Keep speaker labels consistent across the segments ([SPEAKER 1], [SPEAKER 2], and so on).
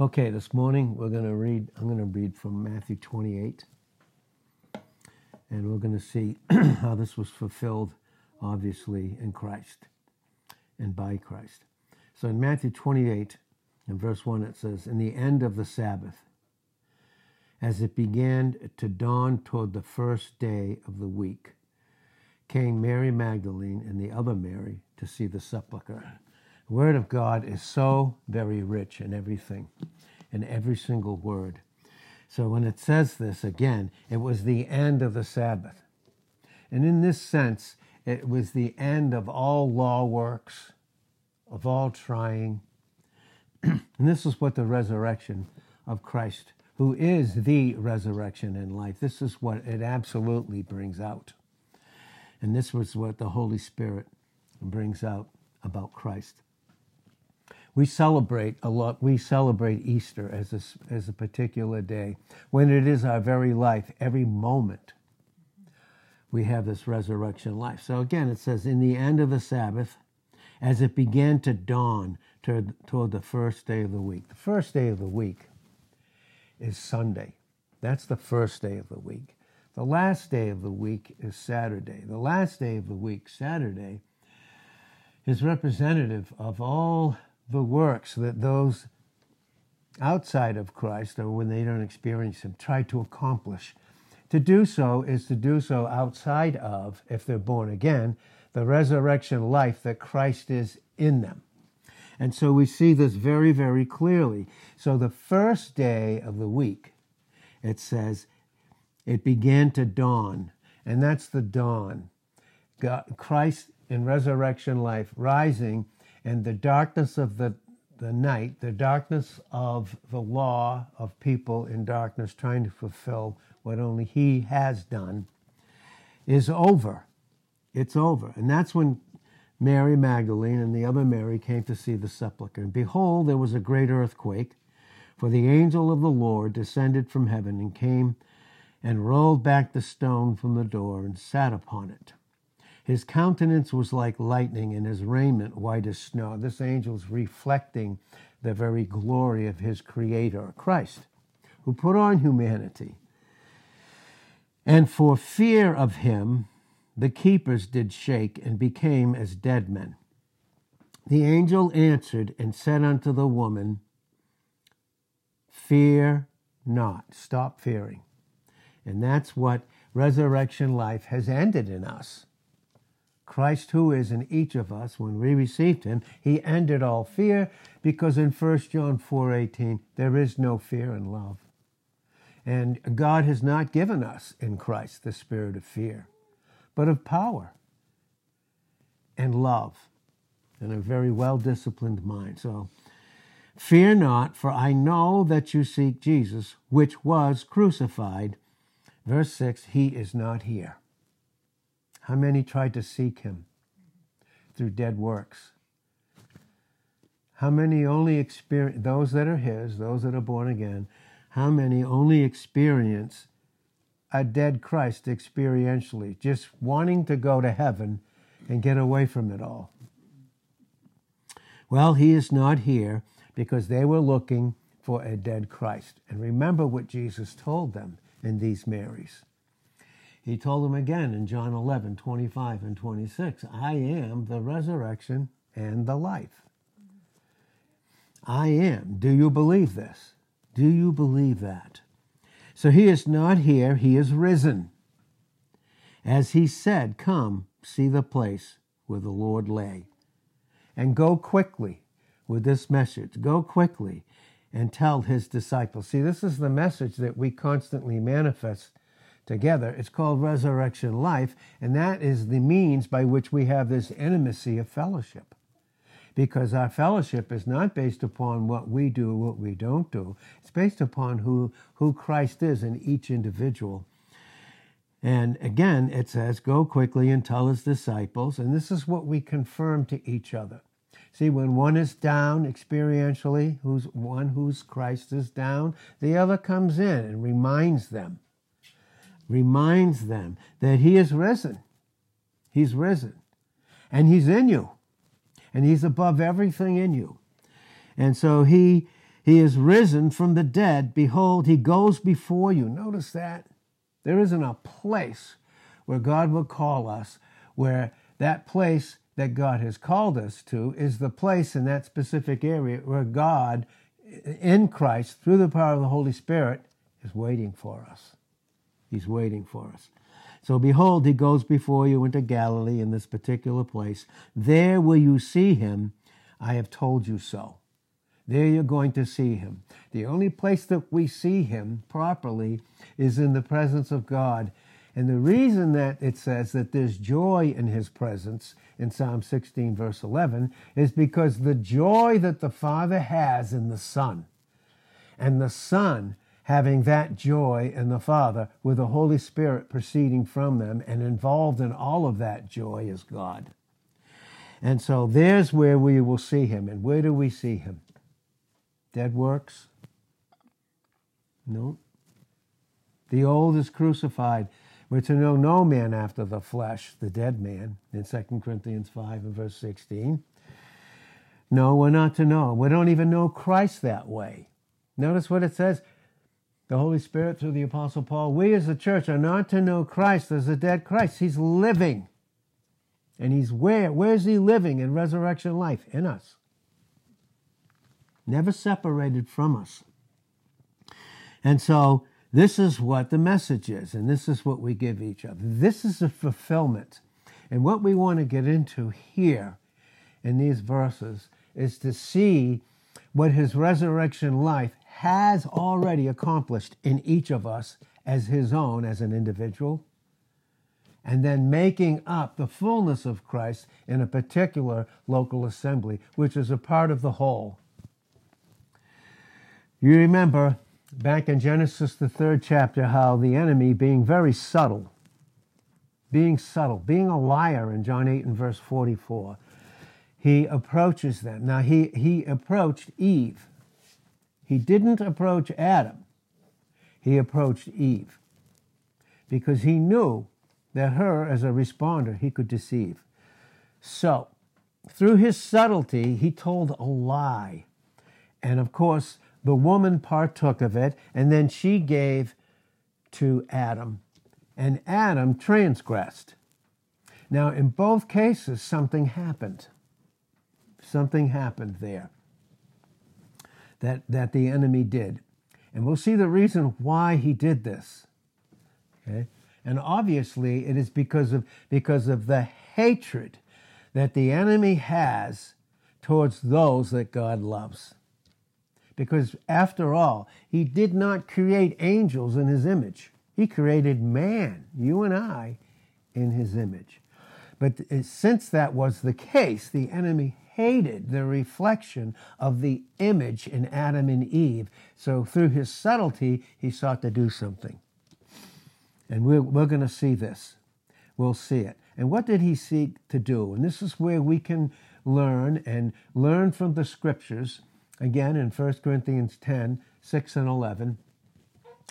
[SPEAKER 1] Okay, this morning we're going to read, I'm going to read from Matthew 28. And we're going to see how this was fulfilled, obviously, in Christ and by Christ. So in Matthew 28, in verse 1, it says, In the end of the Sabbath, as it began to dawn toward the first day of the week, came Mary Magdalene and the other Mary to see the sepulchre. The word of God is so very rich in everything, in every single word. So when it says this again, it was the end of the Sabbath. And in this sense, it was the end of all law works, of all trying. and this is what the resurrection of Christ, who is the resurrection in life, this is what it absolutely brings out. And this was what the Holy Spirit brings out about Christ. We celebrate a lot. We celebrate Easter as a, as a particular day when it is our very life, every moment. We have this resurrection life. So again, it says, in the end of the Sabbath, as it began to dawn toward, toward the first day of the week. The first day of the week is Sunday. That's the first day of the week. The last day of the week is Saturday. The last day of the week, Saturday, is representative of all the works that those outside of Christ, or when they don't experience Him, try to accomplish. To do so is to do so outside of, if they're born again, the resurrection life that Christ is in them. And so we see this very, very clearly. So the first day of the week, it says, it began to dawn. And that's the dawn. God, Christ in resurrection life rising and the darkness of the, the night, the darkness of the law of people in darkness trying to fulfill what only He has done, is over. It's over. And that's when Mary Magdalene and the other Mary came to see the sepulchre. And behold, there was a great earthquake, for the angel of the Lord descended from heaven and came and rolled back the stone from the door and sat upon it. His countenance was like lightning, and his raiment white as snow. This angel's reflecting the very glory of his Creator, Christ, who put on humanity. And for fear of him, the keepers did shake and became as dead men. The angel answered and said unto the woman, Fear not. Stop fearing. And that's what resurrection life has ended in us. Christ who is in each of us when we received him, he ended all fear because in 1 John 4:18 there is no fear in love. And God has not given us in Christ the spirit of fear, but of power and love and a very well disciplined mind. So fear not, for I know that you seek Jesus, which was crucified. Verse 6 He is not here. How many tried to seek him through dead works? How many only experience, those that are his, those that are born again, how many only experience a dead Christ experientially, just wanting to go to heaven and get away from it all? Well, he is not here because they were looking for a dead Christ. And remember what Jesus told them in these Marys. He told them again in John 11, 25 and 26, I am the resurrection and the life. I am. Do you believe this? Do you believe that? So he is not here, he is risen. As he said, Come, see the place where the Lord lay. And go quickly with this message. Go quickly and tell his disciples. See, this is the message that we constantly manifest together. It's called resurrection life, and that is the means by which we have this intimacy of fellowship. Because our fellowship is not based upon what we do, or what we don't do. It's based upon who, who Christ is in each individual. And again, it says, Go quickly and tell his disciples. And this is what we confirm to each other. See, when one is down experientially, who's one whose Christ is down, the other comes in and reminds them reminds them that He is risen. He's risen. And He's in you. And He's above everything in you. And so He He is risen from the dead. Behold, he goes before you. Notice that. There isn't a place where God will call us where that place that God has called us to is the place in that specific area where God, in Christ, through the power of the Holy Spirit, is waiting for us. He's waiting for us. So behold, he goes before you into Galilee in this particular place. There will you see him. I have told you so. There you're going to see him. The only place that we see him properly is in the presence of God. And the reason that it says that there's joy in his presence in Psalm 16, verse 11, is because the joy that the Father has in the Son, and the Son having that joy in the Father, with the Holy Spirit proceeding from them, and involved in all of that joy is God. And so there's where we will see him. And where do we see him? Dead works? No. The old is crucified. We're to know no man after the flesh, the dead man, in 2 Corinthians 5 and verse 16. No, we're not to know. We don't even know Christ that way. Notice what it says the Holy Spirit through the Apostle Paul. We as a church are not to know Christ as a dead Christ. He's living. And he's where? Where's he living in resurrection life? In us never separated from us. And so this is what the message is, and this is what we give each other. This is a fulfillment. And what we want to get into here in these verses is to see what his resurrection life has already accomplished in each of us as his own, as an individual, and then making up the fullness of Christ in a particular local assembly, which is a part of the whole. You remember back in Genesis, the third chapter, how the enemy, being very subtle, being subtle, being a liar in John 8 and verse 44, he approaches them. Now, he, he approached Eve. He didn't approach Adam, he approached Eve because he knew that her, as a responder, he could deceive. So, through his subtlety, he told a lie. And of course, the woman partook of it, and then she gave to Adam, and Adam transgressed. Now, in both cases, something happened. Something happened there that, that the enemy did. And we'll see the reason why he did this. Okay? And obviously, it is because of, because of the hatred that the enemy has towards those that God loves. Because after all, he did not create angels in his image. He created man, you and I, in his image. But uh, since that was the case, the enemy hated the reflection of the image in Adam and Eve. So through his subtlety, he sought to do something. And we're, we're going to see this. We'll see it. And what did he seek to do? And this is where we can learn and learn from the scriptures again in 1 Corinthians 10 6 and 11,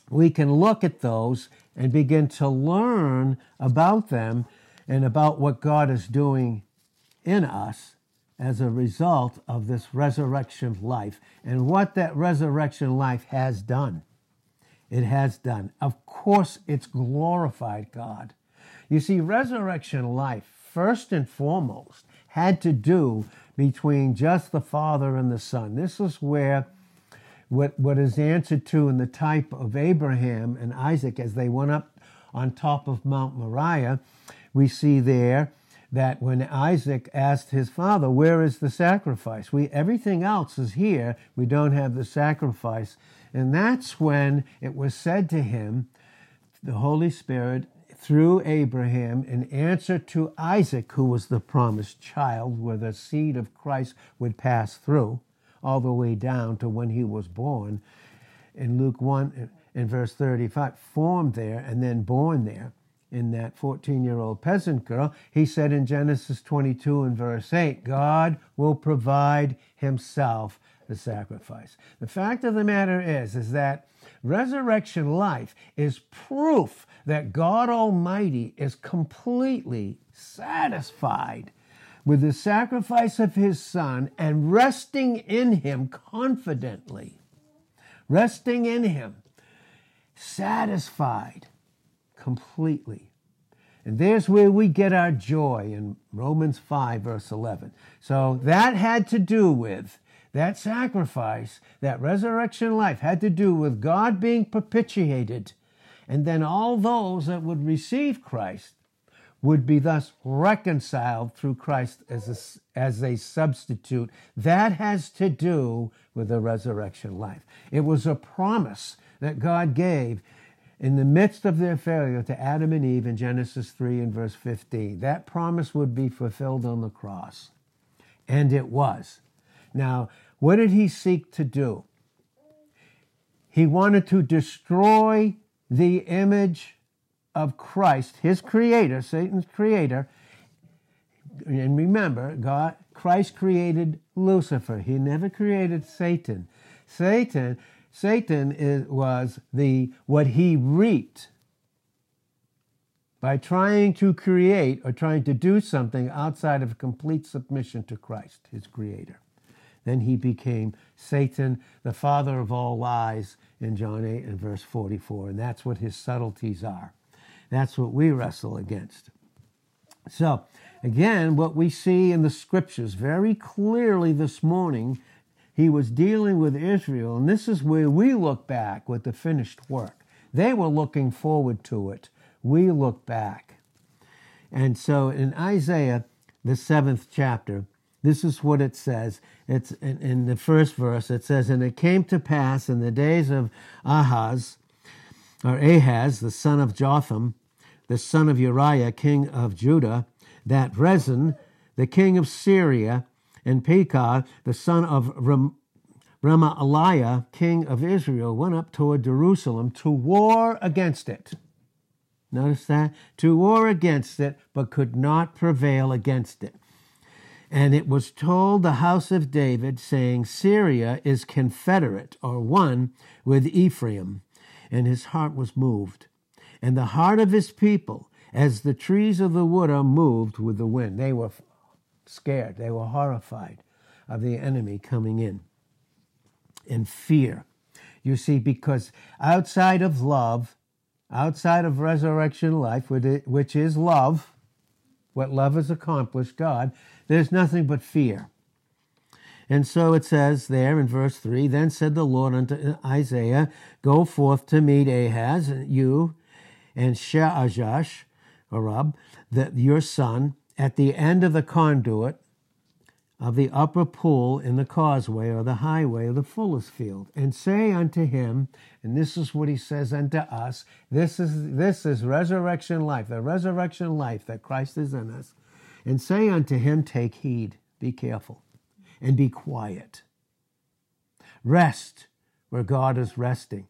[SPEAKER 1] we can look at those and begin to learn about them and about what God is doing in us as a result of this resurrection life and what that resurrection life has done. It has done. Of course, it's glorified God. You see, resurrection life, first and foremost, had to do between just the Father and the Son. This is where what, what is answered to in the type of Abraham and Isaac as they went up on top of Mount Moriah. We see there that when Isaac asked his father, Where is the sacrifice? We, everything else is here. We don't have the sacrifice. And that's when it was said to him, the Holy Spirit through Abraham in answer to Isaac, who was the promised child, where the seed of Christ would pass through, all the way down to when he was born. In Luke 1 in verse 35, formed there and then born there in that 14 year old peasant girl, he said in Genesis 22 and verse 8, God will provide himself the sacrifice. The fact of the matter is, is that resurrection life is proof that God Almighty is completely satisfied with the sacrifice of his son and resting in him confidently. resting in Him, satisfied completely. And there's where we get our joy in Romans 5, verse 11. So that had to do with that sacrifice, that resurrection life had to do with God being propitiated. And then all those that would receive Christ would be thus reconciled through Christ as a, as a substitute. That has to do with the resurrection life. It was a promise that God gave in the midst of their failure to Adam and Eve in Genesis 3 and verse 15. That promise would be fulfilled on the cross. And it was. Now, what did he seek to do? He wanted to destroy the image of Christ, his creator, Satan's creator. And remember, God, Christ created Lucifer. He never created Satan. Satan Satan is, was the what he reaped by trying to create or trying to do something outside of complete submission to Christ, his creator. Then he became Satan, the father of all lies, in John 8 and verse 44. And that's what his subtleties are. That's what we wrestle against. So, again, what we see in the scriptures very clearly this morning he was dealing with Israel, and this is where we look back with the finished work. They were looking forward to it. We look back. And so in Isaiah, the seventh chapter, this is what it says. It's in, in, the first verse. It says, "And it came to pass in the days of Ahaz, or Ahaz, the son of Jotham, the son of Uriah, king of Judah, that Rezin, the king of Syria, and Pekah, the son of Ram- Remaliah, king of Israel, went up toward Jerusalem to war against it. Notice that? To war against it, but could not prevail against it. And it was told the house of David, saying, Syria is confederate or one with Ephraim. And his heart was moved. And the heart of his people, as the trees of the wood are moved with the wind. They were scared. They were horrified of the enemy coming in in fear. You see, because outside of love, outside of resurrection life, which is love, what love has accomplished, God, there's nothing but fear. And so it says there in verse 3 Then said the Lord unto Isaiah, Go forth to meet Ahaz, you and Sheajash, Arab, that your son, at the end of the conduit of the upper pool in the causeway or the highway of the fuller's field, and say unto him, and this is what he says unto us, this is this is resurrection life, the resurrection life that Christ is in us, and say unto him, Take heed, be careful, and be quiet. Rest where God is resting.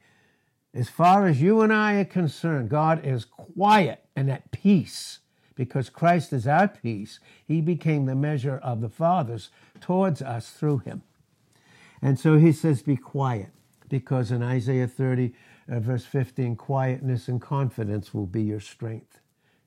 [SPEAKER 1] As far as you and I are concerned, God is quiet and at peace because Christ is our peace, he became the measure of the Father's towards us through him. And so he says, Be quiet, because in Isaiah 30, uh, verse 15, quietness and confidence will be your strength.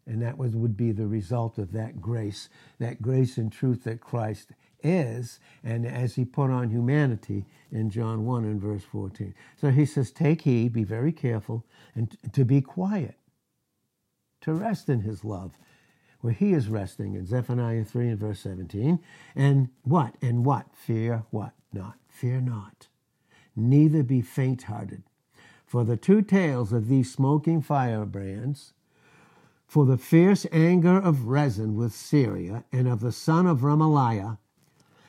[SPEAKER 1] And that was, would be the result of that grace, that grace and truth that Christ is, and as he put on humanity in John 1 and verse 14. So he says, Take heed, be very careful, and to be quiet, to rest in his love, where he is resting in Zephaniah 3 and verse 17. And what? And what? Fear what? Not. Fear not. Neither be faint hearted. For the two tails of these smoking firebrands, for the fierce anger of Rezin with Syria and of the son of Remaliah,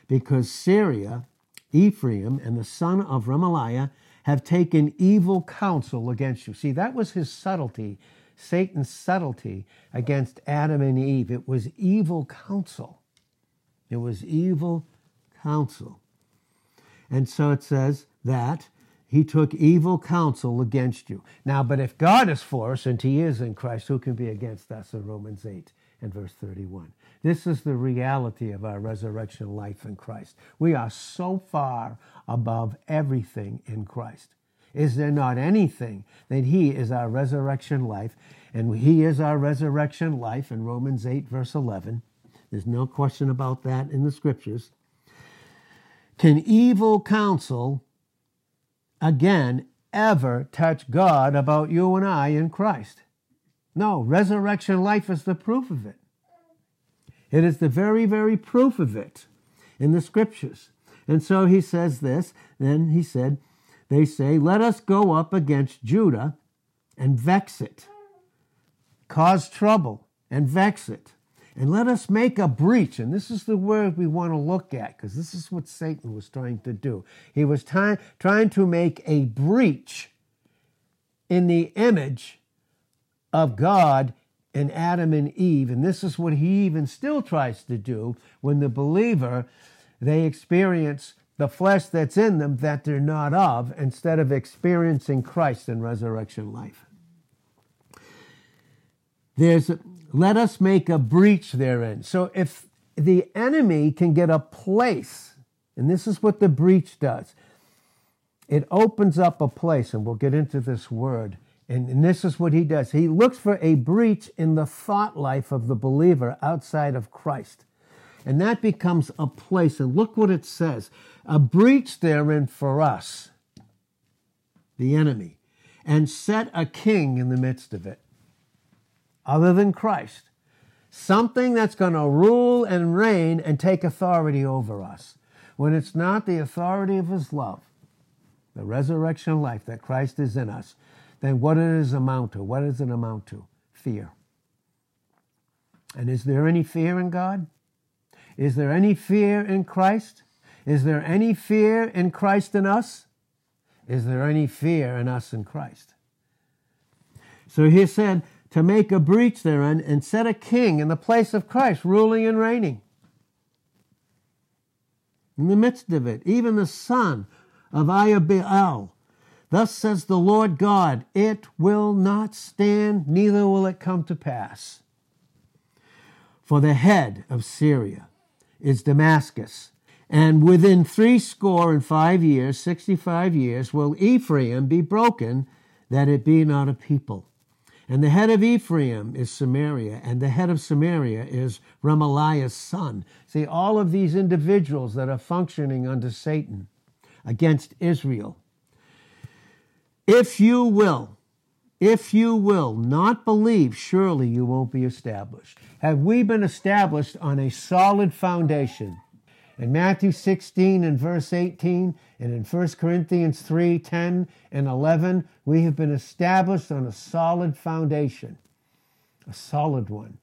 [SPEAKER 1] because Syria, Ephraim, and the son of Remaliah have taken evil counsel against you. See, that was his subtlety Satan's subtlety against Adam and Eve. It was evil counsel. It was evil counsel. And so it says that he took evil counsel against you. Now, but if God is for us, and he is in Christ, who can be against us in Romans 8 and verse 31? This is the reality of our resurrection life in Christ. We are so far above everything in Christ. Is there not anything that He is our resurrection life? And He is our resurrection life in Romans 8, verse 11. There's no question about that in the scriptures. Can evil counsel again ever touch God about you and I in Christ. No, resurrection life is the proof of it. It is the very, very proof of it in the scriptures. And so he says this. Then he said, They say, Let us go up against Judah and vex it, cause trouble and vex it. And let us make a breach. And this is the word we want to look at because this is what Satan was trying to do. He was ty- trying to make a breach in the image of God in Adam and Eve. And this is what he even still tries to do when the believer, they experience the flesh that's in them that they're not of instead of experiencing Christ in resurrection life. There's let us make a breach therein. So if the enemy can get a place, and this is what the breach does, it opens up a place, and we'll get into this word. And, and this is what he does. He looks for a breach in the thought life of the believer outside of Christ. And that becomes a place. And look what it says a breach therein for us, the enemy, and set a king in the midst of it other than Christ. Something that's going to rule and reign and take authority over us. When it's not the authority of His love, the resurrection life that Christ is in us, then what does it amount to? What does it amount to? Fear. And is there any fear in God? Is there any fear in Christ? Is there any fear in Christ in us? Is there any fear in us in Christ? So he said, to make a breach therein and set a king in the place of Christ, ruling and reigning. In the midst of it, even the son of Tabeal. Thus says the Lord God, it will not stand, neither will it come to pass. For the head of Syria is Damascus, and within three score and five years, sixty five years, will Ephraim be broken, that it be not a people. And the head of Ephraim is Samaria, and the head of Samaria is Remaliah's son. See, all of these individuals that are functioning under Satan against Israel. If you will, if you will not believe, surely you won't be established. Have we been established on a solid foundation? In Matthew 16 and verse 18, and in 1 Corinthians 3 10 and 11, we have been established on a solid foundation, a solid one.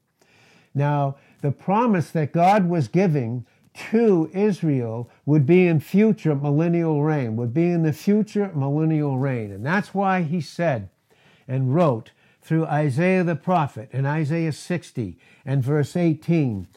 [SPEAKER 1] Now, the promise that God was giving to Israel would be in future millennial reign, would be in the future millennial reign. And that's why he said and wrote through Isaiah the prophet in Isaiah 60 and verse 18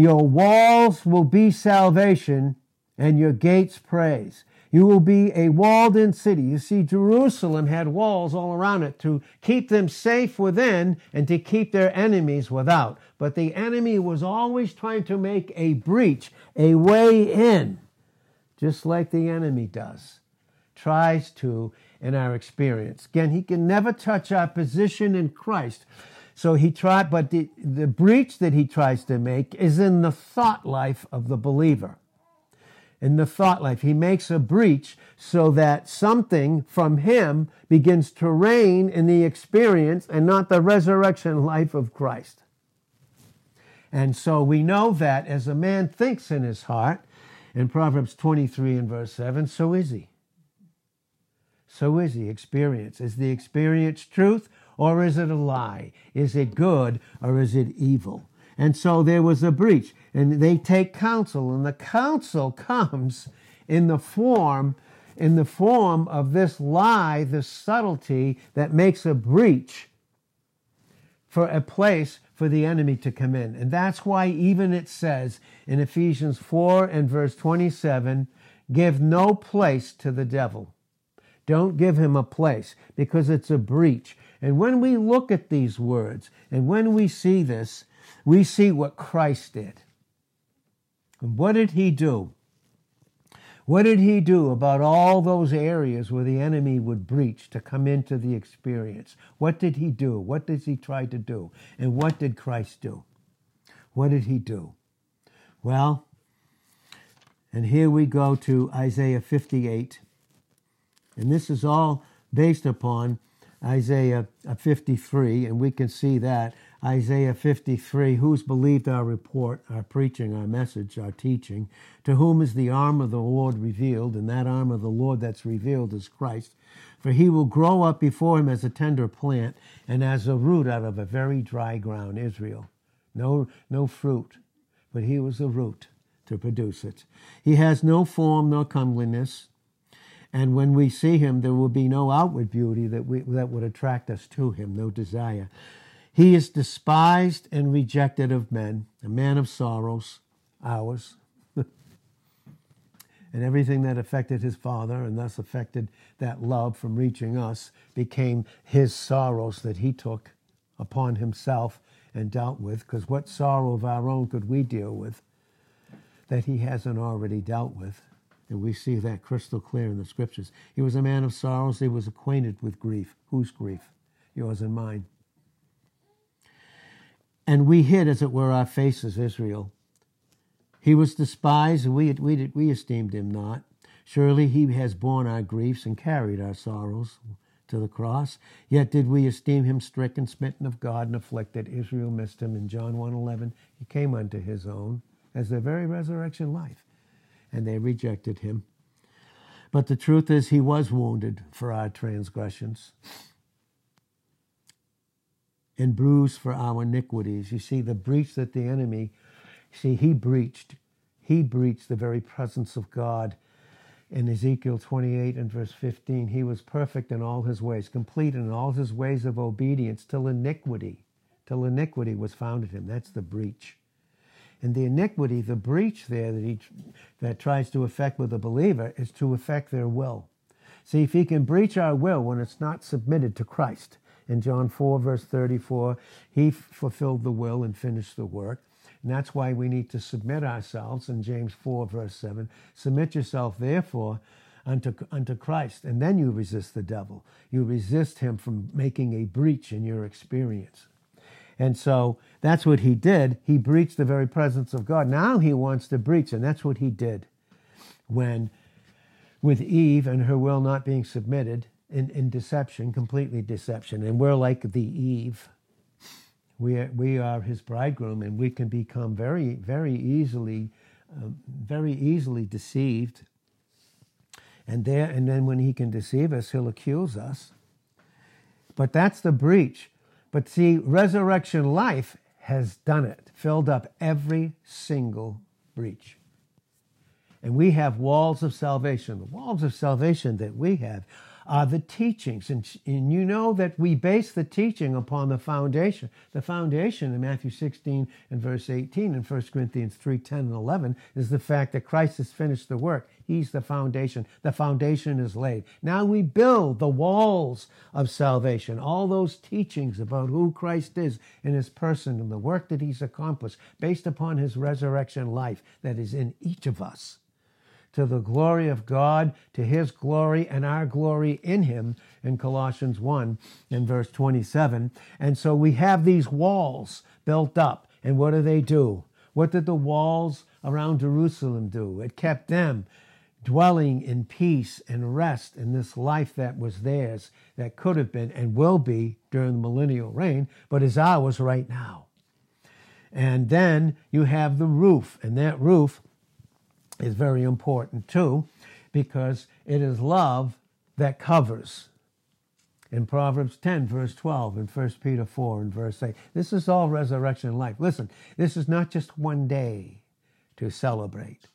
[SPEAKER 1] your walls will be salvation and your gates praise. You will be a walled in city. You see, Jerusalem had walls all around it to keep them safe within and to keep their enemies without. But the enemy was always trying to make a breach, a way in, just like the enemy does, tries to in our experience. Again, he can never touch our position in Christ so he tried, but the, the breach that he tries to make is in the thought life of the believer. In the thought life, he makes a breach so that something from him begins to reign in the experience and not the resurrection life of Christ. And so we know that as a man thinks in his heart, in Proverbs 23 and verse 7, so is he. So is he. Experience. Is the experience truth or is it a lie? Is it good or is it evil? And so there was a breach, and they take counsel, and the counsel comes in the form in the form of this lie, this subtlety that makes a breach for a place for the enemy to come in. And that's why even it says in Ephesians 4 and verse 27, give no place to the devil. Don't give him a place because it's a breach. And when we look at these words and when we see this, we see what Christ did. And what did he do? What did he do about all those areas where the enemy would breach to come into the experience? What did he do? What does he try to do? And what did Christ do? What did he do? Well, and here we go to Isaiah 58 And this is all based upon Isaiah uh, 53, and we can see that. Isaiah 53, who's believed our report, our preaching, our message, our teaching? To whom is the arm of the Lord revealed? And that arm of the Lord that's revealed is Christ. For he will grow up before him as a tender plant and as a root out of a very dry ground, Israel. No, no fruit, but he was a root to produce it. He has no form nor comeliness, and when we see him, there will be no outward beauty that, we, that would attract us to him, no desire. He is despised and rejected of men, a man of sorrows, ours. and everything that affected his father and thus affected that love from reaching us became his sorrows that he took upon himself and dealt with. Because what sorrow of our own could we deal with that he hasn't already dealt with? And we see that crystal clear in the scriptures. He was a man of sorrows. He was acquainted with grief. Whose grief? Yours and mine. And we hid, as it were, our faces, Israel. He was despised, and we, we, we esteemed him not. Surely he has borne our griefs and carried our sorrows to the cross. Yet did we esteem him stricken, smitten of God, and afflicted. Israel missed him. In John 1.11, he came unto his own as the very resurrection life, and they rejected him. But the truth is, he was wounded for our transgressions and bruised for our iniquities. You see, the breach that the enemy, see, he breached. He breached the very presence of God. In Ezekiel 28 and verse 15, he was perfect in all his ways, complete in all his ways of obedience, till iniquity, till iniquity was found in him. That's the breach. And the iniquity, the breach there that he that tries to affect with a believer is to affect their will. See, if he can breach our will when it's not submitted to Christ, in John 4, verse 34, he fulfilled the will and finished the work. And that's why we need to submit ourselves in James 4, verse 7. Submit yourself, therefore, unto, unto Christ, and then you resist the devil. You resist him from making a breach in your experience. And so that's what he did. He breached the very presence of God. Now he wants to breach, and that's what he did when, with Eve and her will not being submitted, in, in deception, completely deception. And we're like the Eve. We are, we are his bridegroom, and we can become very, very easily, uh, very easily deceived. And there, and then when he can deceive us, he'll accuse us. But that's the breach. But see, resurrection life has done it, filled up every single breach. And we have walls of salvation. The walls of salvation that we have are the teachings. And, and you know that we base the teaching upon the foundation. The foundation in Matthew 16 and verse 18 and 1 Corinthians 3 10 and 11 is the fact that Christ has finished the work. He's the foundation. The foundation is laid. Now we build the walls of salvation. All those teachings about who Christ is in his person and the work that he's accomplished based upon his resurrection life that is in each of us to the glory of God, to his glory and our glory in him in Colossians 1 and verse 27. And so we have these walls built up. And what do they do? What did the walls around Jerusalem do? It kept them dwelling in peace and rest in this life that was theirs, that could have been and will be during the millennial reign, but is ours right now. And then you have the roof, and that roof is very important too, because it is love that covers. In Proverbs 10, verse 12, and 1 Peter 4, and verse 8. This is all resurrection life. Listen, this is not just one day to celebrate.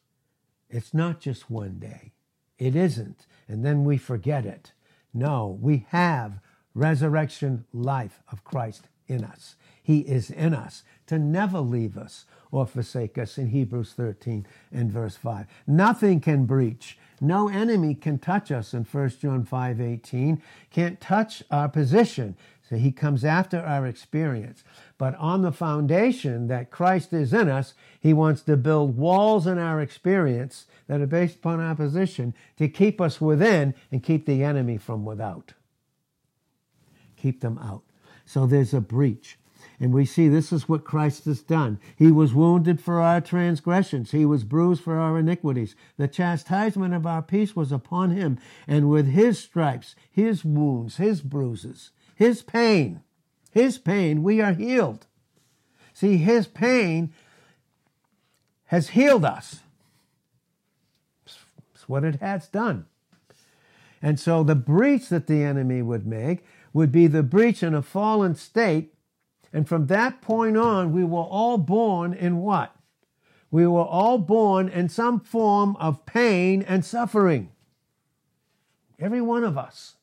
[SPEAKER 1] It's not just one day. It isn't. And then we forget it. No, we have resurrection life of Christ in us. He is in us to never leave us or forsake us in Hebrews 13 and verse 5. Nothing can breach. No enemy can touch us in 1 John 5 18. Can't touch our position. So he comes after our experience. But on the foundation that Christ is in us, he wants to build walls in our experience that are based upon our position to keep us within and keep the enemy from without. Keep them out. So there's a breach. And we see this is what Christ has done. He was wounded for our transgressions. He was bruised for our iniquities. The chastisement of our peace was upon him. And with his stripes, his wounds, his bruises, his pain, his pain, we are healed. See, his pain has healed us. It's what it has done. And so the breach that the enemy would make would be the breach in a fallen state. And from that point on, we were all born in what? We were all born in some form of pain and suffering. Every one of us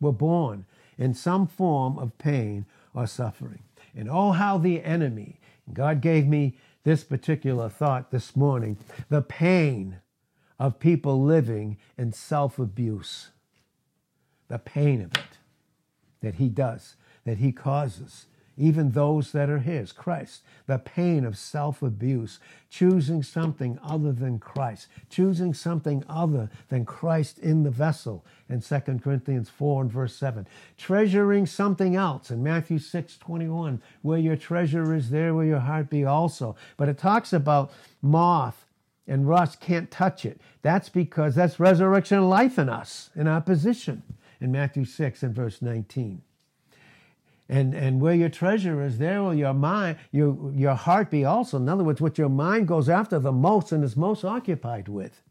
[SPEAKER 1] were born in some form of pain or suffering. And oh, how the enemy, God gave me this particular thought this morning the pain of people living in self abuse. The pain of it that he does, that he causes, even those that are his, Christ. The pain of self abuse, choosing something other than Christ, choosing something other than Christ in the vessel in 2 Corinthians 4 and verse 7. Treasuring something else in Matthew 6 21, where your treasure is, there will your heart be also. But it talks about moth and rust can't touch it. That's because that's resurrection life in us, in our position in Matthew 6 and verse 19. And, and where your treasure is, there will your mind, your, your heart be also. In other words, what your mind goes after the most and is most occupied with.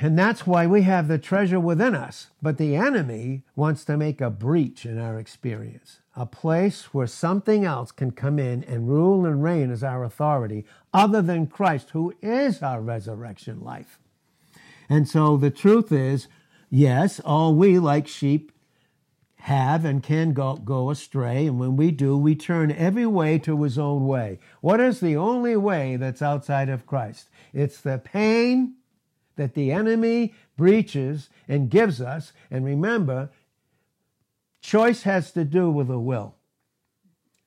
[SPEAKER 1] And that's why we have the treasure within us. But the enemy wants to make a breach in our experience, a place where something else can come in and rule and reign as our authority, other than Christ, who is our resurrection life. And so the truth is, yes, all we, like sheep, have and can go, go astray. And when we do, we turn every way to his own way. What is the only way that's outside of Christ? It's the pain that the enemy breaches and gives us. And remember, choice has to do with the will.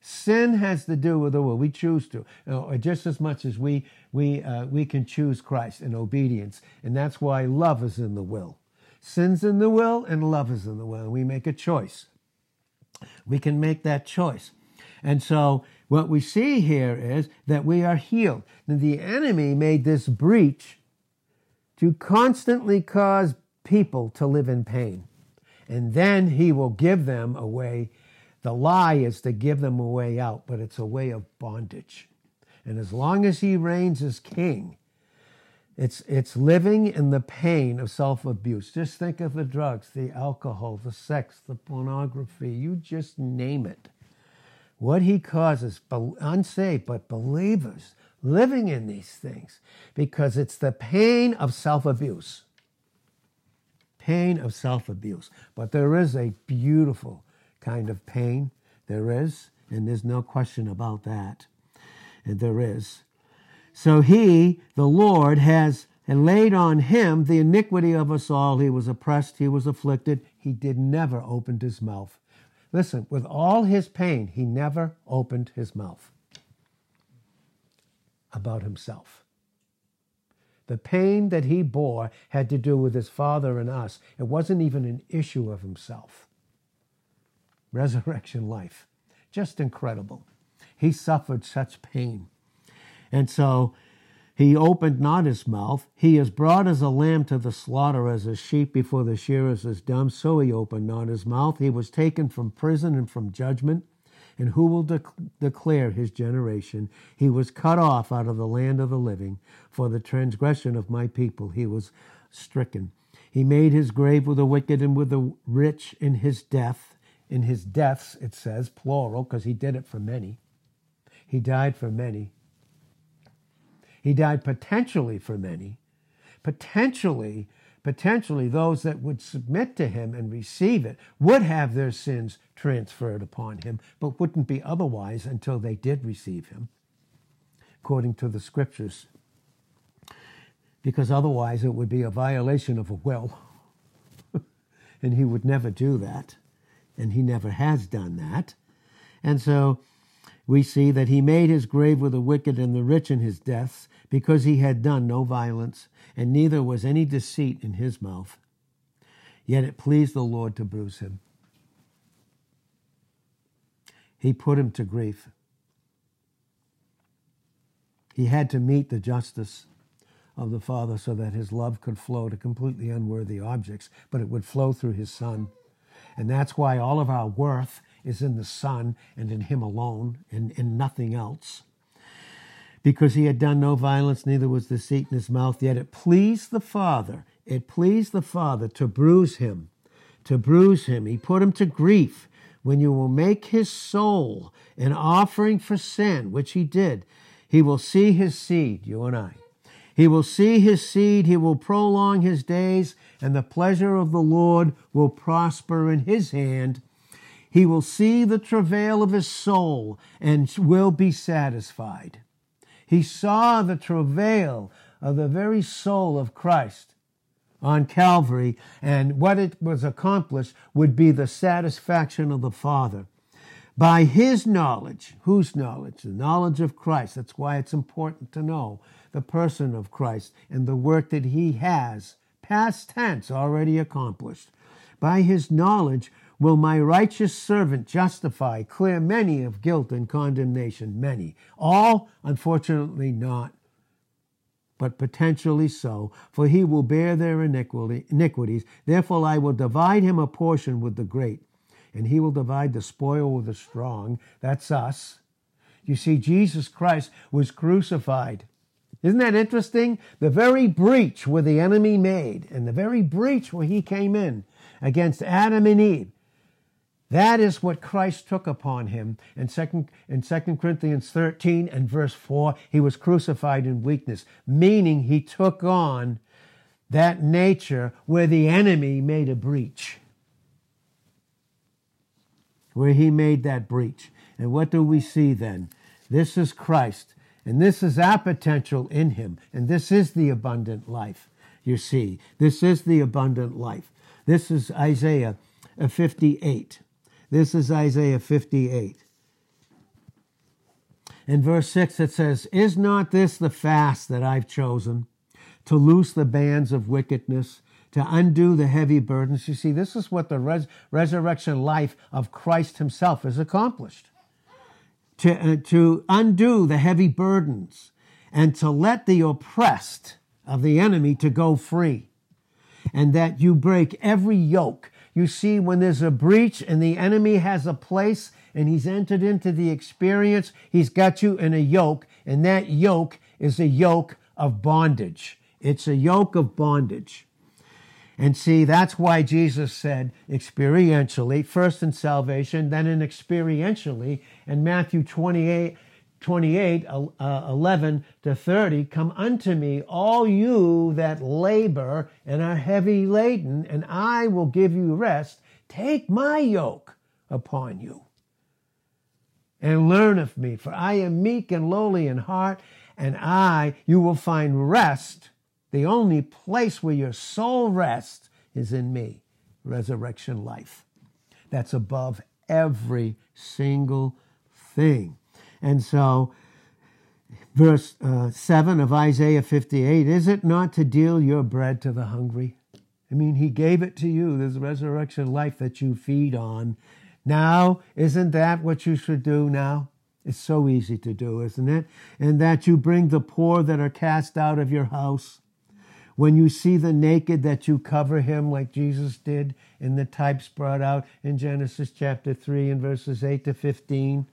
[SPEAKER 1] Sin has to do with the will. We choose to, you just as much as we we uh, we can choose Christ in obedience, and that's why love is in the will. Sin's in the will, and love is in the will. We make a choice. We can make that choice, and so what we see here is that we are healed. And the enemy made this breach to constantly cause people to live in pain. And then he will give them a way. The lie is to give them a way out, but it's a way of bondage. And as long as he reigns as king, it's, it's living in the pain of self abuse. Just think of the drugs, the alcohol, the sex, the pornography, you just name it. What he causes, unsaved, but believers, living in these things because it's the pain of self abuse. Pain of self abuse. But there is a beautiful kind of pain. There is, and there's no question about that. And there is. So he, the Lord, has laid on him the iniquity of us all. He was oppressed, he was afflicted, he did never opened his mouth. Listen, with all his pain, he never opened his mouth about himself. The pain that he bore had to do with his Father and us. It wasn't even an issue of himself. Resurrection life. Just incredible. He suffered such pain. And so he opened not his mouth. He is brought as a lamb to the slaughter, as a sheep before the shearers is dumb. So he opened not his mouth. He was taken from prison and from judgment and who will de- declare his generation? He was cut off out of the land of the living. For the transgression of my people he was stricken. He made his grave with the wicked and with the rich in his death. In his deaths, it says, plural, because he did it for many. He died for many. He died potentially for many. Potentially potentially those that would submit to him and receive it would have their sins transferred upon him, but wouldn't be otherwise until they did receive him, according to the scriptures. Because otherwise it would be a violation of a will. and he would never do that. And he never has done that. And so we see that he made his grave with the wicked and the rich in his deaths, because he had done no violence, and neither was any deceit in his mouth. Yet it pleased the Lord to bruise him. He put him to grief. He had to meet the justice of the Father so that his love could flow to completely unworthy objects, but it would flow through his Son. And that's why all of our worth is in the Son and in him alone and in nothing else. Because he had done no violence, neither was deceit in his mouth, yet it pleased the Father, it pleased the Father to bruise him, to bruise him. He put him to grief when you will make his soul an offering for sin, which he did. He will see his seed, you and I. He will see his seed, he will prolong his days, and the pleasure of the Lord will prosper in his hand. He will see the travail of his soul and will be satisfied. He saw the travail of the very soul of Christ on Calvary, and what it was accomplished would be the satisfaction of the Father. By his knowledge, whose knowledge? The knowledge of Christ. That's why it's important to know the person of Christ and the work that he has, past tense, already accomplished. By his knowledge will my righteous servant justify, clear many of guilt and condemnation, many. All, unfortunately, not, but potentially so, for he will bear their iniquities. Therefore, I will divide him a portion with the great, and he will divide the spoil with the strong. That's us. You see, Jesus Christ was crucified isn't that interesting? The very breach where the enemy made and the very breach where he came in against Adam and Eve, that is what Christ took upon him. In 2, in 2 Corinthians 13 and verse 4, he was crucified in weakness, meaning he took on that nature where the enemy made a breach. Where he made that breach. And what do we see then? This is Christ and this is our potential in him. And this is the abundant life, you see. This is the abundant life. This is Isaiah 58. This is Isaiah 58. In verse 6, it says, Is not this the fast that I've chosen to loose the bands of wickedness, to undo the heavy burdens? You see, this is what the res- resurrection life of Christ himself has accomplished to, uh, to undo the heavy burdens and to let the oppressed of the enemy to go free and that you break every yoke you see when there's a breach and the enemy has a place and he's entered into the experience he's got you in a yoke and that yoke is a yoke of bondage it's a yoke of bondage and see, that's why Jesus said experientially, first in salvation, then in experientially. In Matthew 28, 28 uh, 11 to 30, come unto me, all you that labor and are heavy laden, and I will give you rest. Take my yoke upon you and learn of me, for I am meek and lowly in heart, and I, you will find rest the only place where your soul rests is in me, resurrection life. That's above every single thing. And so, verse uh, 7 of Isaiah 58 is it not to deal your bread to the hungry? I mean, he gave it to you, this resurrection life that you feed on. Now, isn't that what you should do now? It's so easy to do, isn't it? And that you bring the poor that are cast out of your house when you see the naked, that you cover him like Jesus did in the types brought out in Genesis chapter 3 and verses 8 to 15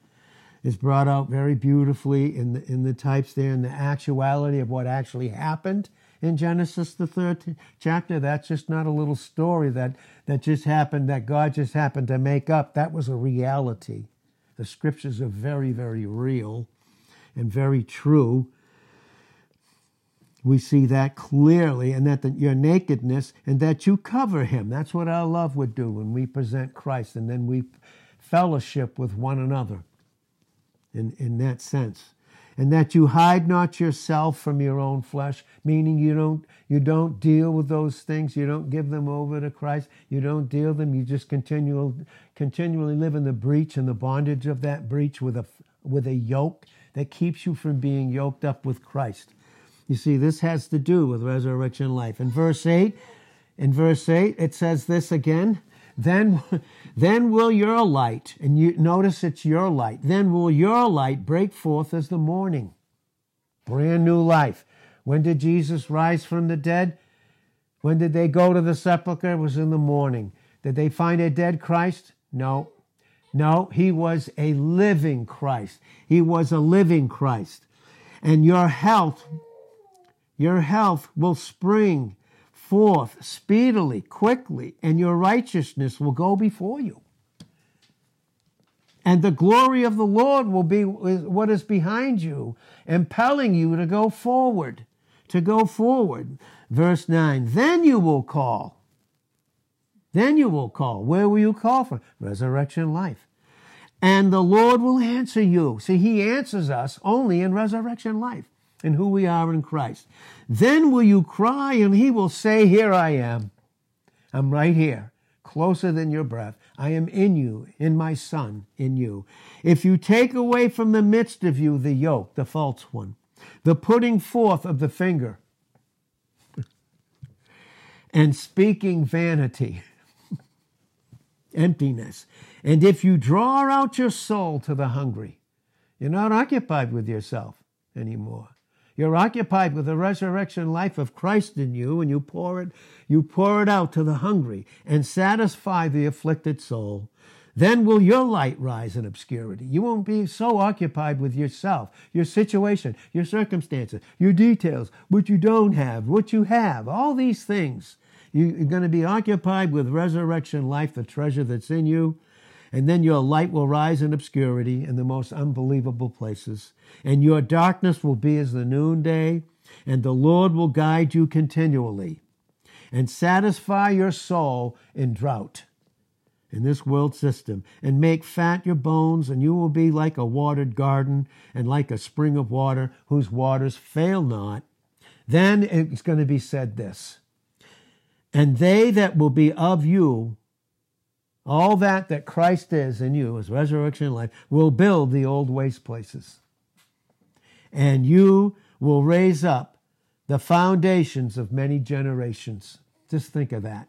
[SPEAKER 1] is brought out very beautifully in the, in the types there in the actuality of what actually happened in Genesis the third chapter. That's just not a little story that, that just happened, that God just happened to make up. That was a reality. The scriptures are very, very real and very true we see that clearly, and that the, your nakedness, and that you cover him. That's what our love would do when we present Christ, and then we fellowship with one another in, in that sense. And that you hide not yourself from your own flesh, meaning you don't you don't deal with those things, you don't give them over to Christ, you don't deal them, you just continual, continually live in the breach and the bondage of that breach with a with a yoke that keeps you from being yoked up with Christ. You see, this has to do with resurrection life. In verse 8, in verse 8, it says this again Then, then will your light, and you notice it's your light, then will your light break forth as the morning. Brand new life. When did Jesus rise from the dead? When did they go to the sepulchre? It was in the morning. Did they find a dead Christ? No. No, he was a living Christ. He was a living Christ. And your health, your health will spring forth speedily, quickly, and your righteousness will go before you. And the glory of the Lord will be what is behind you, impelling you to go forward, to go forward. Verse 9, then you will call. Then you will call. Where will you call for? Resurrection life. And the Lord will answer you. See, He answers us only in resurrection life in who we are in Christ. Then will you cry and He will say, Here I am. I'm right here, closer than your breath. I am in you, in my Son, in you. If you take away from the midst of you the yoke, the false one, the putting forth of the finger, and speaking vanity, emptiness. And if you draw out your soul to the hungry, you're not occupied with yourself anymore. You're occupied with the resurrection life of Christ in you, and you pour it, you pour it out to the hungry and satisfy the afflicted soul. Then will your light rise in obscurity. You won't be so occupied with yourself, your situation, your circumstances, your details, what you don't have, what you have, all these things. You're going to be occupied with resurrection life, the treasure that's in you. And then your light will rise in obscurity in the most unbelievable places. And your darkness will be as the noonday. And the Lord will guide you continually and satisfy your soul in drought in this world system and make fat your bones and you will be like a watered garden and like a spring of water whose waters fail not then it's going to be said this and they that will be of you, all that that Christ is in you, is resurrection life, will build the old waste places. And you will raise up the foundations of many generations. Just think of that.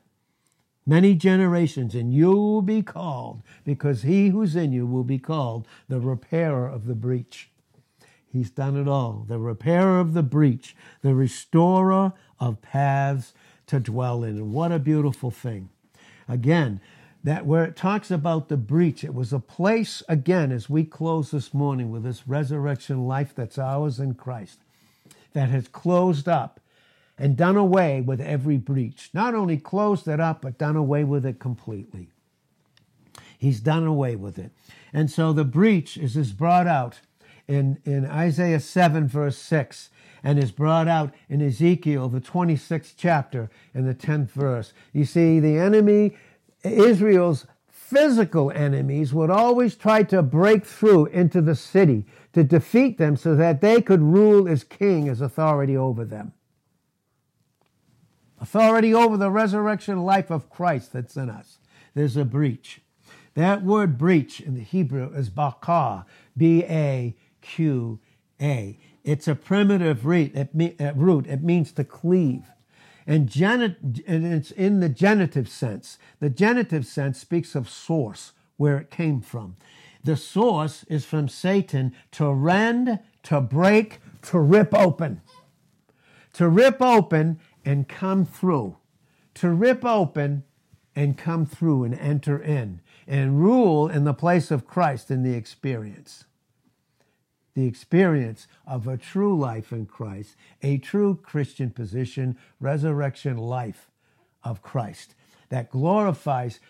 [SPEAKER 1] Many generations, and you will be called, because he who's in you will be called the repairer of the breach. He's done it all. The repairer of the breach, the restorer of paths to dwell in. And what a beautiful thing. Again, that where it talks about the breach, it was a place, again, as we close this morning with this resurrection life that's ours in Christ, that has closed up and done away with every breach. Not only closed it up, but done away with it completely. He's done away with it. And so the breach is, is brought out in, in Isaiah 7, verse 6 and is brought out in Ezekiel, the 26th chapter, in the 10th verse. You see, the enemy, Israel's physical enemies, would always try to break through into the city to defeat them so that they could rule as king, as authority over them. Authority over the resurrection life of Christ that's in us. There's a breach. That word breach in the Hebrew is bakah, B A Q A. It's a primitive root. It, uh, root. it means to cleave. And, geni- and it's in the genitive sense. The genitive sense speaks of source, where it came from. The source is from Satan to rend, to break, to rip open. To rip open and come through. To rip open and come through and enter in and rule in the place of Christ in the experience the experience of a true life in Christ, a true Christian position, resurrection life of Christ that glorifies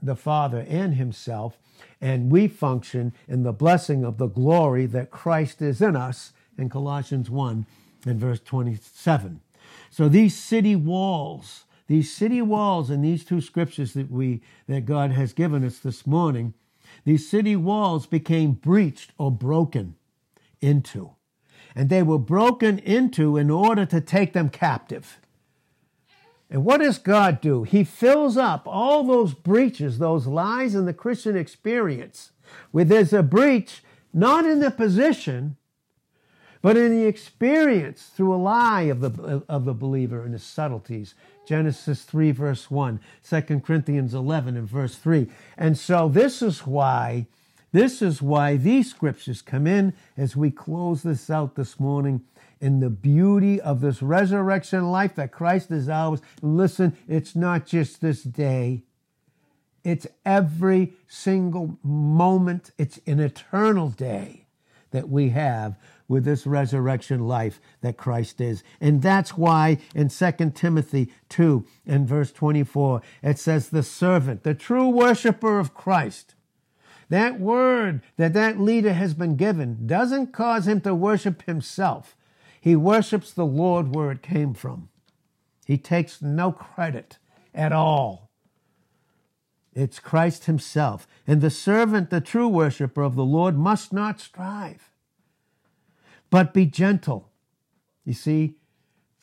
[SPEAKER 1] the Father and Himself, and we function in the blessing of the glory that Christ is in us in Colossians 1 and verse 27. So these city walls, these city walls in these two scriptures that we that God has given us this morning, these city walls became breached or broken into. And they were broken into in order to take them captive. And what does God do? He fills up all those breaches, those lies in the Christian experience, where there's a breach not in the position, but in the experience through a lie of the, of the believer and his subtleties. Genesis 3, verse 1, 2 Corinthians 11 and verse 3. And so this is why, this is why these scriptures come in as we close this out this morning in the beauty of this resurrection life that Christ is ours. Listen, it's not just this day. It's every single moment. It's an eternal day that we have with this resurrection life that Christ is. And that's why in 2 Timothy 2 and verse 24, it says, the servant, the true worshiper of Christ, that word that that leader has been given doesn't cause him to worship himself. He worships the Lord where it came from. He takes no credit at all. It's Christ Himself. And the servant, the true worshiper of the Lord, must not strive, but be gentle. You see,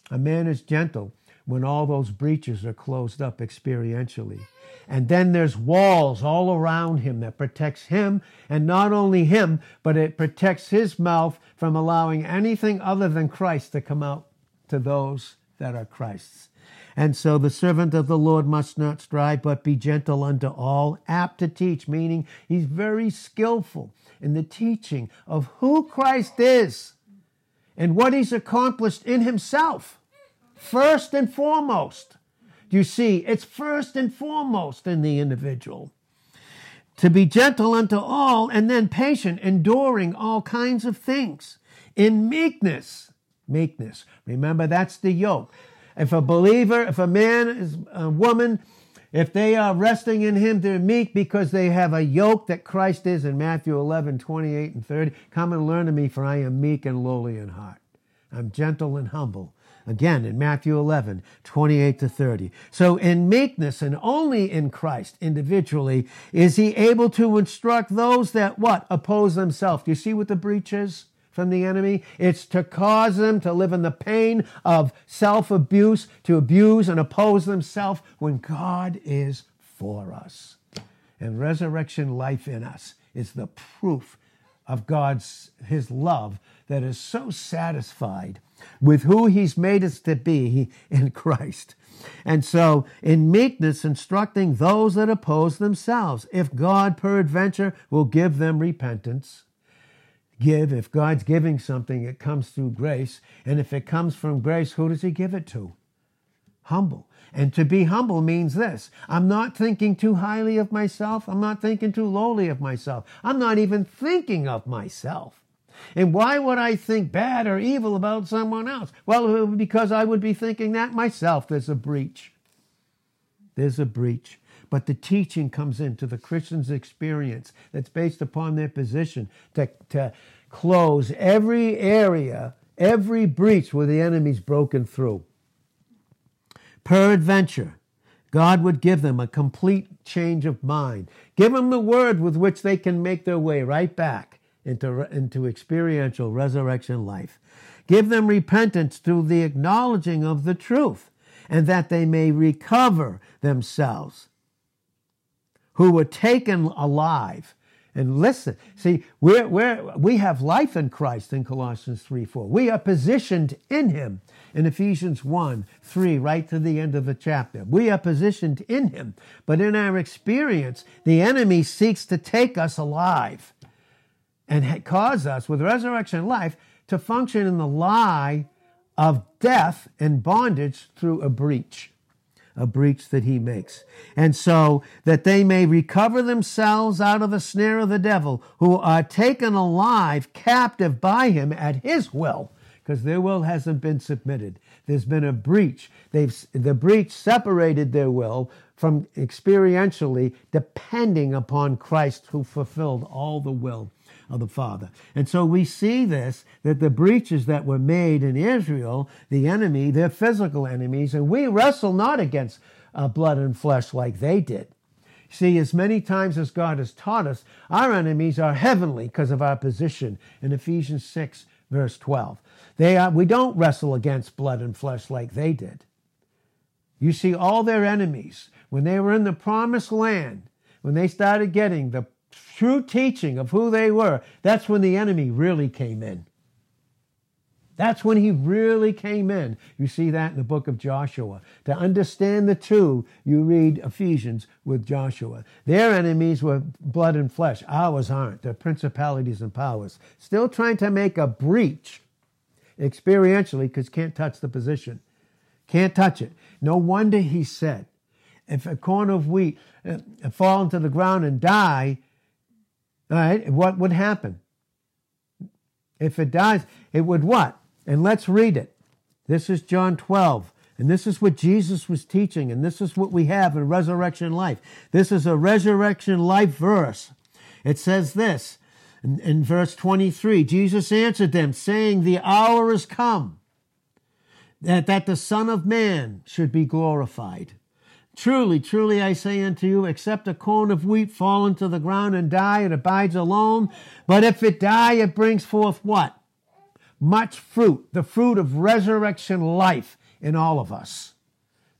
[SPEAKER 1] a man is gentle when all those breaches are closed up experientially. And then there's walls all around him that protects him and not only him, but it protects his mouth from allowing anything other than Christ to come out to those that are Christ's. And so the servant of the Lord must not strive, but be gentle unto all, apt to teach, meaning he's very skillful in the teaching of who Christ is and what he's accomplished in himself, first and foremost. You see? It's first and foremost in the individual. To be gentle unto all, and then patient, enduring all kinds of things. In meekness, meekness. Remember, that's the yoke. If a believer, if a man is a woman, if they are resting in him, they're meek because they have a yoke that Christ is in Matthew 11, 28 and 30. Come and learn of me, for I am meek and lowly in heart. I'm gentle and humble. Again, in Matthew 11, 28 to 30. So in meekness and only in Christ individually is he able to instruct those that what? Oppose themselves. Do you see what the breach is? from the enemy. It's to cause them to live in the pain of self abuse, to abuse and oppose themselves when God is for us. And resurrection life in us is the proof of God's, his love that is so satisfied with who he's made us to be in Christ. And so, in meekness, instructing those that oppose themselves, if God peradventure will give them repentance, give, if God's giving something, it comes through grace. And if it comes from grace, who does he give it to? Humble. And to be humble means this I'm not thinking too highly of myself. I'm not thinking too lowly of myself. I'm not even thinking of myself. And why would I think bad or evil about someone else? Well, because I would be thinking that myself. There's a breach. There's a breach. But the teaching comes into the Christian's experience that's based upon their position to, to close every area, every breach where the enemy's broken through. Peradventure, God would give them a complete change of mind. Give them the word with which they can make their way right back into, into experiential resurrection life. Give them repentance through the acknowledging of the truth, and that they may recover themselves who were taken alive. And listen, see, we're, we're, we have life in Christ in Colossians 3 4. We are positioned in Him in Ephesians 1 3, right to the end of the chapter. We are positioned in Him. But in our experience, the enemy seeks to take us alive and cause us, with resurrection life, to function in the lie of death and bondage through a breach a breach that he makes. And so that they may recover themselves out of the snare of the devil, who are taken alive, captive by him at his will, because their will hasn't been submitted. There's been a breach. They've, the breach separated their will from experientially depending upon Christ who fulfilled all the will of the Father. And so we see this that the breaches that were made in Israel, the enemy, they're physical enemies, and we wrestle not against uh, blood and flesh like they did. See, as many times as God has taught us, our enemies are heavenly because of our position in Ephesians 6, verse 12. They are, we don't wrestle against blood and flesh like they did. You see, all their enemies, when they were in the promised land, when they started getting the true teaching of who they were, that's when the enemy really came in. That's when he really came in. You see that in the book of Joshua. To understand the two, you read Ephesians with Joshua. Their enemies were blood and flesh. Ours aren't. They're principalities and powers. Still trying to make a breach experientially because can't touch the position. Can't touch it. No wonder he said, if a corn of wheat uh, fall into the ground and die, all right, what would happen? If it dies, it would what? And let's read it. This is John 12. And this is what Jesus was teaching, and this is what we have in resurrection life. This is a resurrection life verse. It says this in, in verse 23 Jesus answered them, saying, The hour is come that, that the Son of Man should be glorified. Truly, truly, I say unto you, except a corn of wheat fall into the ground and die, it abides alone. But if it die, it brings forth what? much fruit, the fruit of resurrection life in all of us.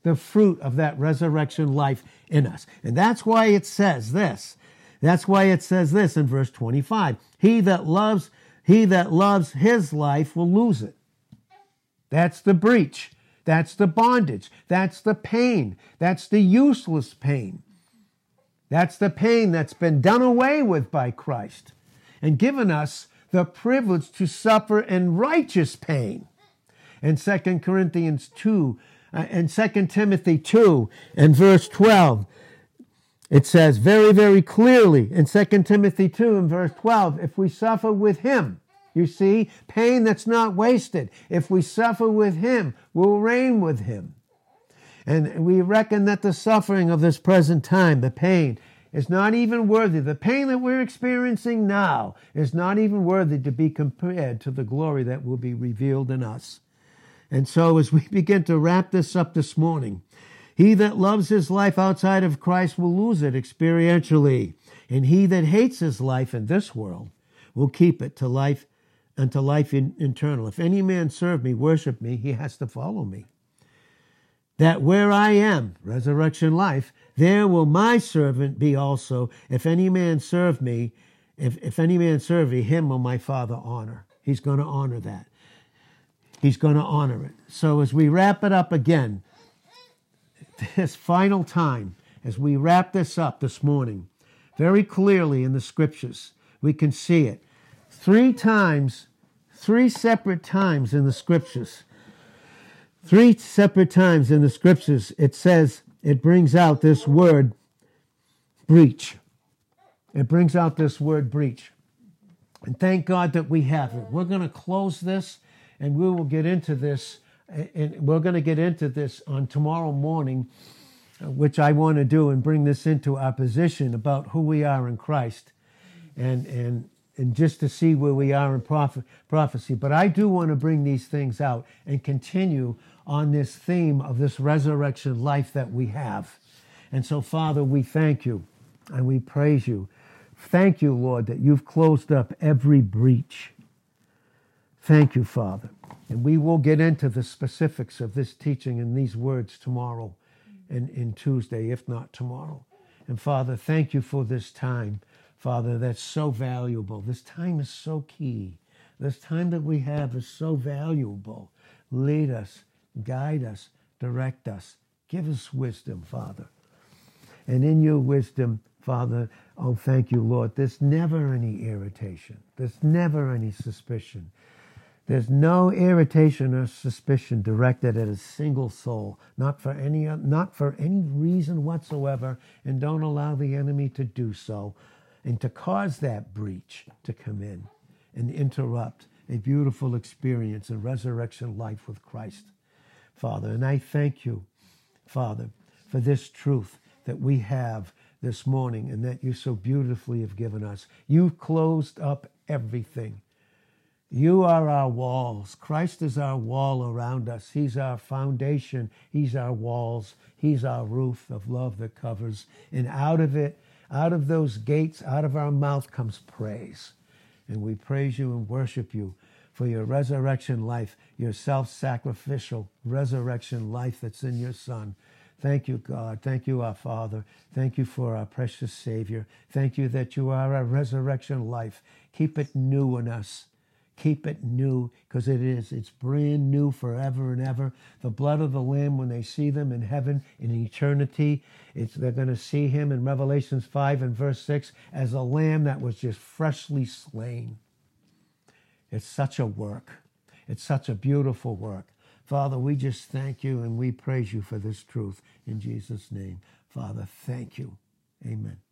[SPEAKER 1] The fruit of that resurrection life in us. And that's why it says this. That's why it says this in verse 25. He that loves, he that loves his life will lose it. That's the breach. That's the bondage. That's the pain. That's the useless pain. That's the pain that's been done away with by Christ and given us the privilege to suffer in righteous pain. In 2 Corinthians 2, uh, in 2 Timothy 2 and verse 12, it says very, very clearly in 2 Timothy 2 and verse 12, if we suffer with him, you see, pain that's not wasted. If we suffer with him, we'll reign with him. And we reckon that the suffering of this present time, the pain, is not even worthy. The pain that we're experiencing now is not even worthy to be compared to the glory that will be revealed in us. And so, as we begin to wrap this up this morning, he that loves his life outside of Christ will lose it experientially, and he that hates his life in this world will keep it to life unto life in, eternal. If any man serve me, worship me, he has to follow me. That where I am, resurrection life, there will my servant be also. If any man serve me, if, if any man serve me, him will my Father honor. He's going to honor that. He's going to honor it. So as we wrap it up again, this final time, as we wrap this up this morning, very clearly in the scriptures, we can see it. Three times, three separate times in the scriptures, three separate times in the scriptures, it says, it brings out this word breach. It brings out this word breach. And thank God that we have it. We're going to close this and we will get into this. And we're going to get into this on tomorrow morning, which I want to do and bring this into our position about who we are in Christ and, and, and just to see where we are in prophecy. But I do want to bring these things out and continue on this theme of this resurrection life that we have. And so, Father, we thank you and we praise you. Thank you, Lord, that you've closed up every breach. Thank you, Father. And we will get into the specifics of this teaching and these words tomorrow and in Tuesday, if not tomorrow. And Father, thank you for this time, Father, that's so valuable. This time is so key. This time that we have is so valuable. Lead us, guide us, direct us. Give us wisdom, Father. And in your wisdom, Father, oh, thank you, Lord. There's never any irritation. There's never any suspicion. There's no irritation or suspicion directed at a single soul, not for any, not for any reason whatsoever, and don't allow the enemy to do so and to cause that breach to come in and interrupt a beautiful experience in resurrection life with Christ. Father. And I thank you, Father, for this truth that we have this morning and that you so beautifully have given us. You've closed up everything. You are our walls. Christ is our wall around us. He's our foundation. He's our walls. He's our roof of love that covers. And out of it, out of those gates, out of our mouth comes praise. And we praise you and worship you for your resurrection life, your self sacrificial resurrection life that's in your Son. Thank you, God. Thank you, our Father. Thank you for our precious Savior. Thank you that you are our resurrection life. Keep it new in us. Keep it new because it is. It's brand new forever and ever. The blood of the Lamb, when they see them in heaven in eternity, it's, they're going to see him in Revelations 5 and verse 6 as a lamb that was just freshly slain. It's such a work. It's such a beautiful work. Father, we just thank you and we praise you for this truth in Jesus' name. Father, thank you. Amen.